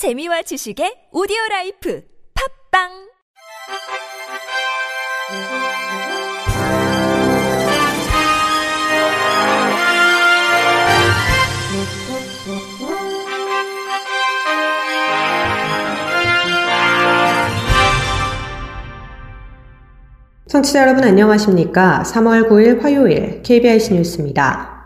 재미와 지식의 오디오 라이프 팝빵 청취자 여러분 안녕하십니까? 3월 9일 화요일 KBIC 뉴스입니다.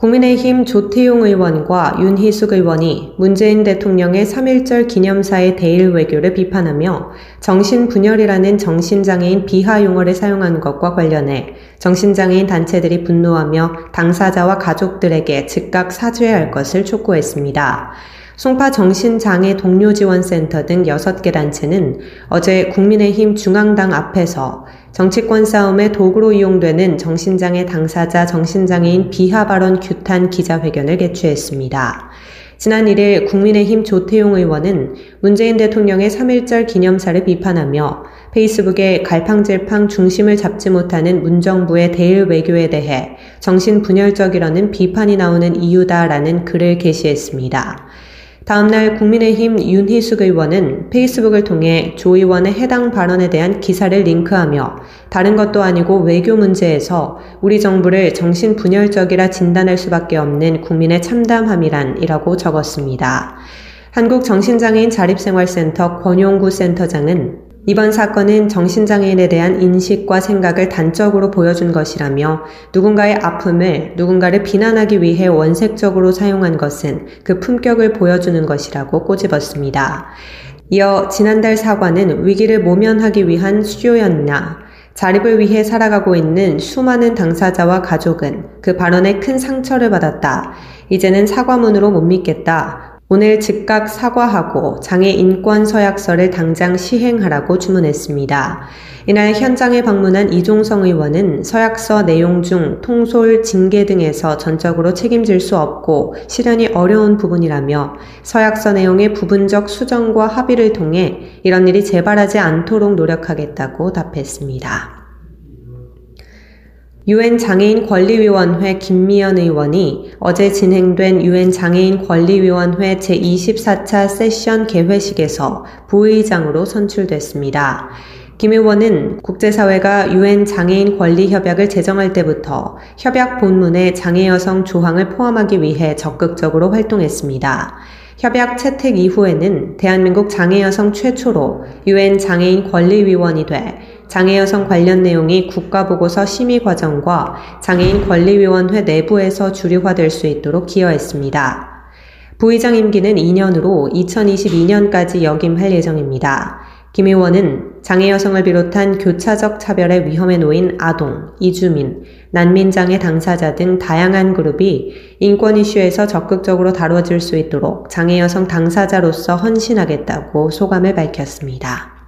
국민의힘 조태용 의원과 윤희숙 의원이 문재인 대통령의 3.1절 기념사의 대일 외교를 비판하며 정신분열이라는 정신장애인 비하 용어를 사용한 것과 관련해 정신장애인 단체들이 분노하며 당사자와 가족들에게 즉각 사죄할 것을 촉구했습니다. 송파 정신장애 동료지원센터 등 6개 단체는 어제 국민의힘 중앙당 앞에서 정치권 싸움의 도구로 이용되는 정신장애 당사자 정신장애인 비하 발언 규탄 기자회견을 개최했습니다. 지난 1일 국민의힘 조태용 의원은 문재인 대통령의 3.1절 기념사를 비판하며 페이스북에 갈팡질팡 중심을 잡지 못하는 문정부의 대일 외교에 대해 정신분열적이라는 비판이 나오는 이유다라는 글을 게시했습니다. 다음날 국민의힘 윤희숙 의원은 페이스북을 통해 조 의원의 해당 발언에 대한 기사를 링크하며 다른 것도 아니고 외교 문제에서 우리 정부를 정신분열적이라 진단할 수밖에 없는 국민의 참담함이란이라고 적었습니다. 한국정신장애인 자립생활센터 권용구 센터장은 이번 사건은 정신장애인에 대한 인식과 생각을 단적으로 보여준 것이라며 누군가의 아픔을 누군가를 비난하기 위해 원색적으로 사용한 것은 그 품격을 보여주는 것이라고 꼬집었습니다. 이어 지난달 사과는 위기를 모면하기 위한 수요였나 자립을 위해 살아가고 있는 수많은 당사자와 가족은 그 발언에 큰 상처를 받았다. 이제는 사과문으로 못 믿겠다. 오늘 즉각 사과하고 장애 인권 서약서를 당장 시행하라고 주문했습니다. 이날 현장에 방문한 이종성 의원은 서약서 내용 중 통솔, 징계 등에서 전적으로 책임질 수 없고 실현이 어려운 부분이라며 서약서 내용의 부분적 수정과 합의를 통해 이런 일이 재발하지 않도록 노력하겠다고 답했습니다. 유엔 장애인 권리위원회 김미연 의원이 어제 진행된 유엔 장애인 권리위원회 제24차 세션 개회식에서 부의장으로 선출됐습니다. 김 의원은 국제사회가 유엔 장애인 권리 협약을 제정할 때부터 협약 본문에 장애 여성 조항을 포함하기 위해 적극적으로 활동했습니다. 협약 채택 이후에는 대한민국 장애 여성 최초로 유엔 장애인 권리위원이 돼 장애 여성 관련 내용이 국가보고서 심의 과정과 장애인 권리위원회 내부에서 주류화될 수 있도록 기여했습니다. 부의장 임기는 2년으로 2022년까지 역임할 예정입니다. 김 의원은 장애 여성을 비롯한 교차적 차별의 위험에 놓인 아동, 이주민, 난민장애 당사자 등 다양한 그룹이 인권 이슈에서 적극적으로 다뤄질 수 있도록 장애 여성 당사자로서 헌신하겠다고 소감을 밝혔습니다.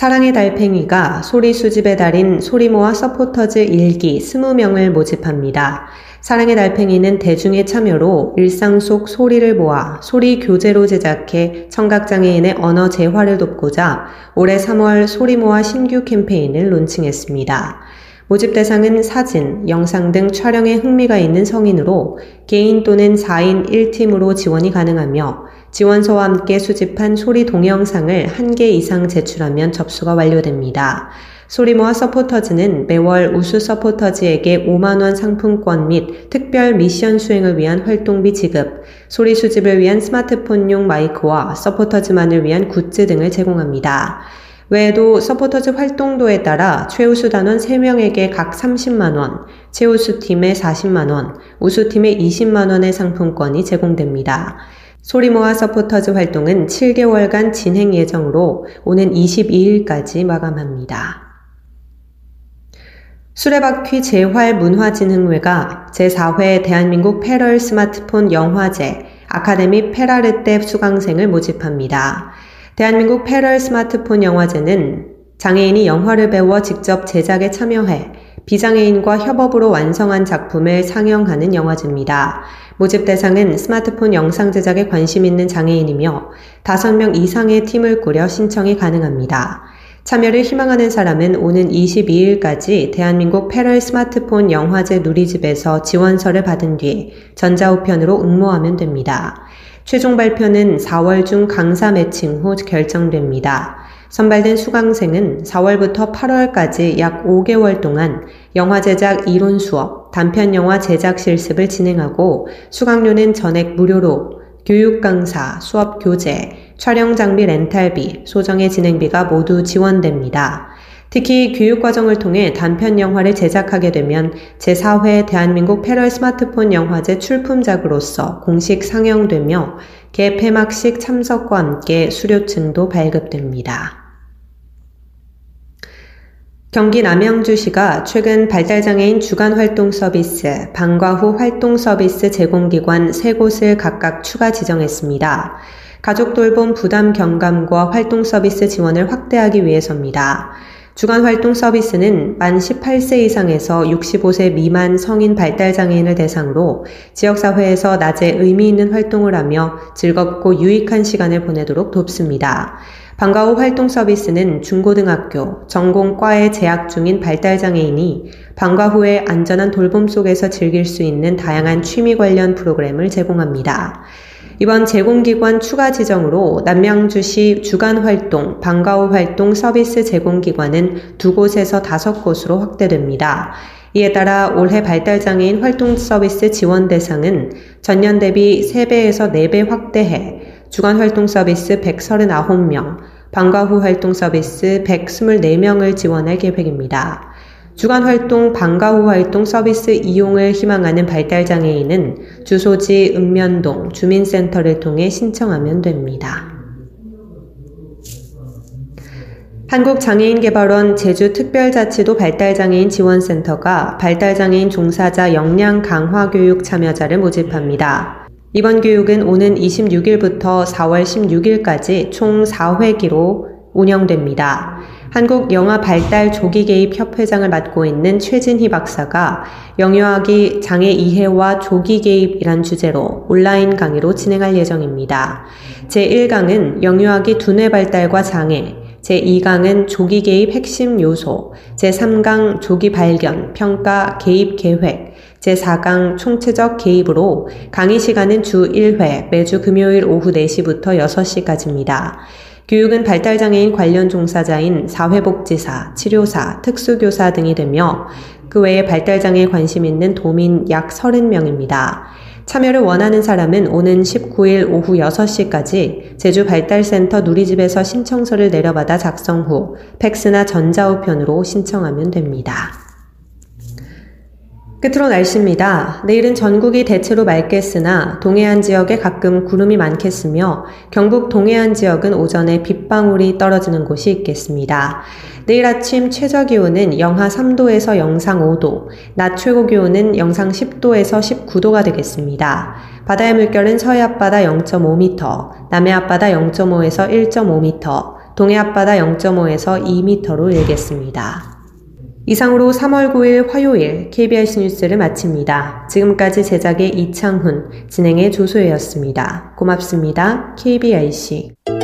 사랑의 달팽이가 소리 수집의 달인 소리모아 서포터즈 일기 20명을 모집합니다. 사랑의 달팽이는 대중의 참여로 일상 속 소리를 모아 소리 교재로 제작해 청각장애인의 언어 재활을 돕고자 올해 3월 소리모아 신규 캠페인을 론칭했습니다. 모집 대상은 사진, 영상 등 촬영에 흥미가 있는 성인으로 개인 또는 4인 1팀으로 지원이 가능하며 지원서와 함께 수집한 소리 동영상을 한 개 이상 제출하면 접수가 완료됩니다. 소리모아 서포터즈는 매월 우수 서포터즈에게 5만원 상품권 및 특별 미션 수행을 위한 활동비 지급, 소리 수집을 위한 스마트폰용 마이크와 서포터즈만을 위한 굿즈 등을 제공합니다. 외에도 서포터즈 활동도에 따라 최우수 단원 3명에게 각 30만원, 최우수 팀에 40만원, 우수 팀에 20만원의 상품권이 제공됩니다. 소리모아 서포터즈 활동은 7개월간 진행 예정으로 오는 22일까지 마감합니다. 수레바퀴 재활 문화진흥회가 제4회 대한민국 패럴 스마트폰 영화제 아카데미 페라르떼 수강생을 모집합니다. 대한민국 패럴 스마트폰 영화제는 장애인이 영화를 배워 직접 제작에 참여해 비장애인과 협업으로 완성한 작품을 상영하는 영화제입니다. 모집 대상은 스마트폰 영상 제작에 관심 있는 장애인이며 5명 이상의 팀을 꾸려 신청이 가능합니다. 참여를 희망하는 사람은 오는 22일까지 대한민국 패럴 스마트폰 영화제 누리집에서 지원서를 받은 뒤 전자우편으로 응모하면 됩니다. 최종 발표는 4월 중 강사 매칭 후 결정됩니다. 선발된 수강생은 4월부터 8월까지 약 5개월 동안 영화 제작 이론 수업, 단편 영화 제작 실습을 진행하고 수강료는 전액 무료로 교육 강사, 수업 교재, 촬영 장비 렌탈비, 소정의 진행비가 모두 지원됩니다. 특히 교육과정을 통해 단편 영화를 제작하게 되면 제4회 대한민국 패럴 스마트폰 영화제 출품작으로서 공식 상영되며 개폐막식 참석과 함께 수료증도 발급됩니다. 경기 남양주시가 최근 발달장애인 주간 활동 서비스, 방과 후 활동 서비스 제공기관 세 곳을 각각 추가 지정했습니다. 가족 돌봄 부담 경감과 활동 서비스 지원을 확대하기 위해서입니다. 주간 활동 서비스는 만 18세 이상에서 65세 미만 성인 발달장애인을 대상으로 지역사회에서 낮에 의미 있는 활동을 하며 즐겁고 유익한 시간을 보내도록 돕습니다. 방과 후 활동 서비스는 중고등학교, 전공과에 재학 중인 발달장애인이 방과 후에 안전한 돌봄 속에서 즐길 수 있는 다양한 취미 관련 프로그램을 제공합니다. 이번 제공기관 추가 지정으로 남양주시 주간활동, 방과 후 활동 서비스 제공기관은 두 곳에서 다섯 곳으로 확대됩니다. 이에 따라 올해 발달장애인 활동 서비스 지원 대상은 전년 대비 3배에서 4배 확대해 주간 활동 서비스 139명, 방과 후 활동 서비스 124명을 지원할 계획입니다. 주간 활동 방과 후 활동 서비스 이용을 희망하는 발달 장애인은 주소지 읍면동 주민센터를 통해 신청하면 됩니다. 한국장애인개발원 제주특별자치도 발달장애인 지원센터가 발달장애인 종사자 역량 강화 교육 참여자를 모집합니다. 이번 교육은 오는 26일부터 4월 16일까지 총 4회기로 운영됩니다. 한국 영화 발달 조기 개입 협회장을 맡고 있는 최진희 박사가 영유아기 장애 이해와 조기 개입이란 주제로 온라인 강의로 진행할 예정입니다. 제1강은 영유아기 두뇌 발달과 장애, 제2강은 조기 개입 핵심 요소, 제3강 조기 발견, 평가, 개입 계획, 제4강 총체적 개입으로 강의 시간은 주 1회, 매주 금요일 오후 4시부터 6시까지입니다. 교육은 발달장애인 관련 종사자인 사회복지사, 치료사, 특수교사 등이 되며 그 외에 발달장애에 관심 있는 도민 약 30명입니다. 참여를 원하는 사람은 오는 19일 오후 6시까지 제주발달센터 누리집에서 신청서를 내려받아 작성 후 팩스나 전자우편으로 신청하면 됩니다. 끝으로 날씨입니다. 내일은 전국이 대체로 맑겠으나 동해안 지역에 가끔 구름이 많겠으며 경북 동해안 지역은 오전에 빗방울이 떨어지는 곳이 있겠습니다. 내일 아침 최저 기온은 영하 3도에서 영상 5도, 낮 최고 기온은 영상 10도에서 19도가 되겠습니다. 바다의 물결은 서해 앞바다 0.5m, 남해 앞바다 0.5에서 1.5m, 동해 앞바다 0.5에서 2m로 일겠습니다. 이상으로 3월 9일 화요일 KBS 뉴스를 마칩니다. 지금까지 제작의 이창훈, 진행의 조소혜였습니다. 고맙습니다. KBIC.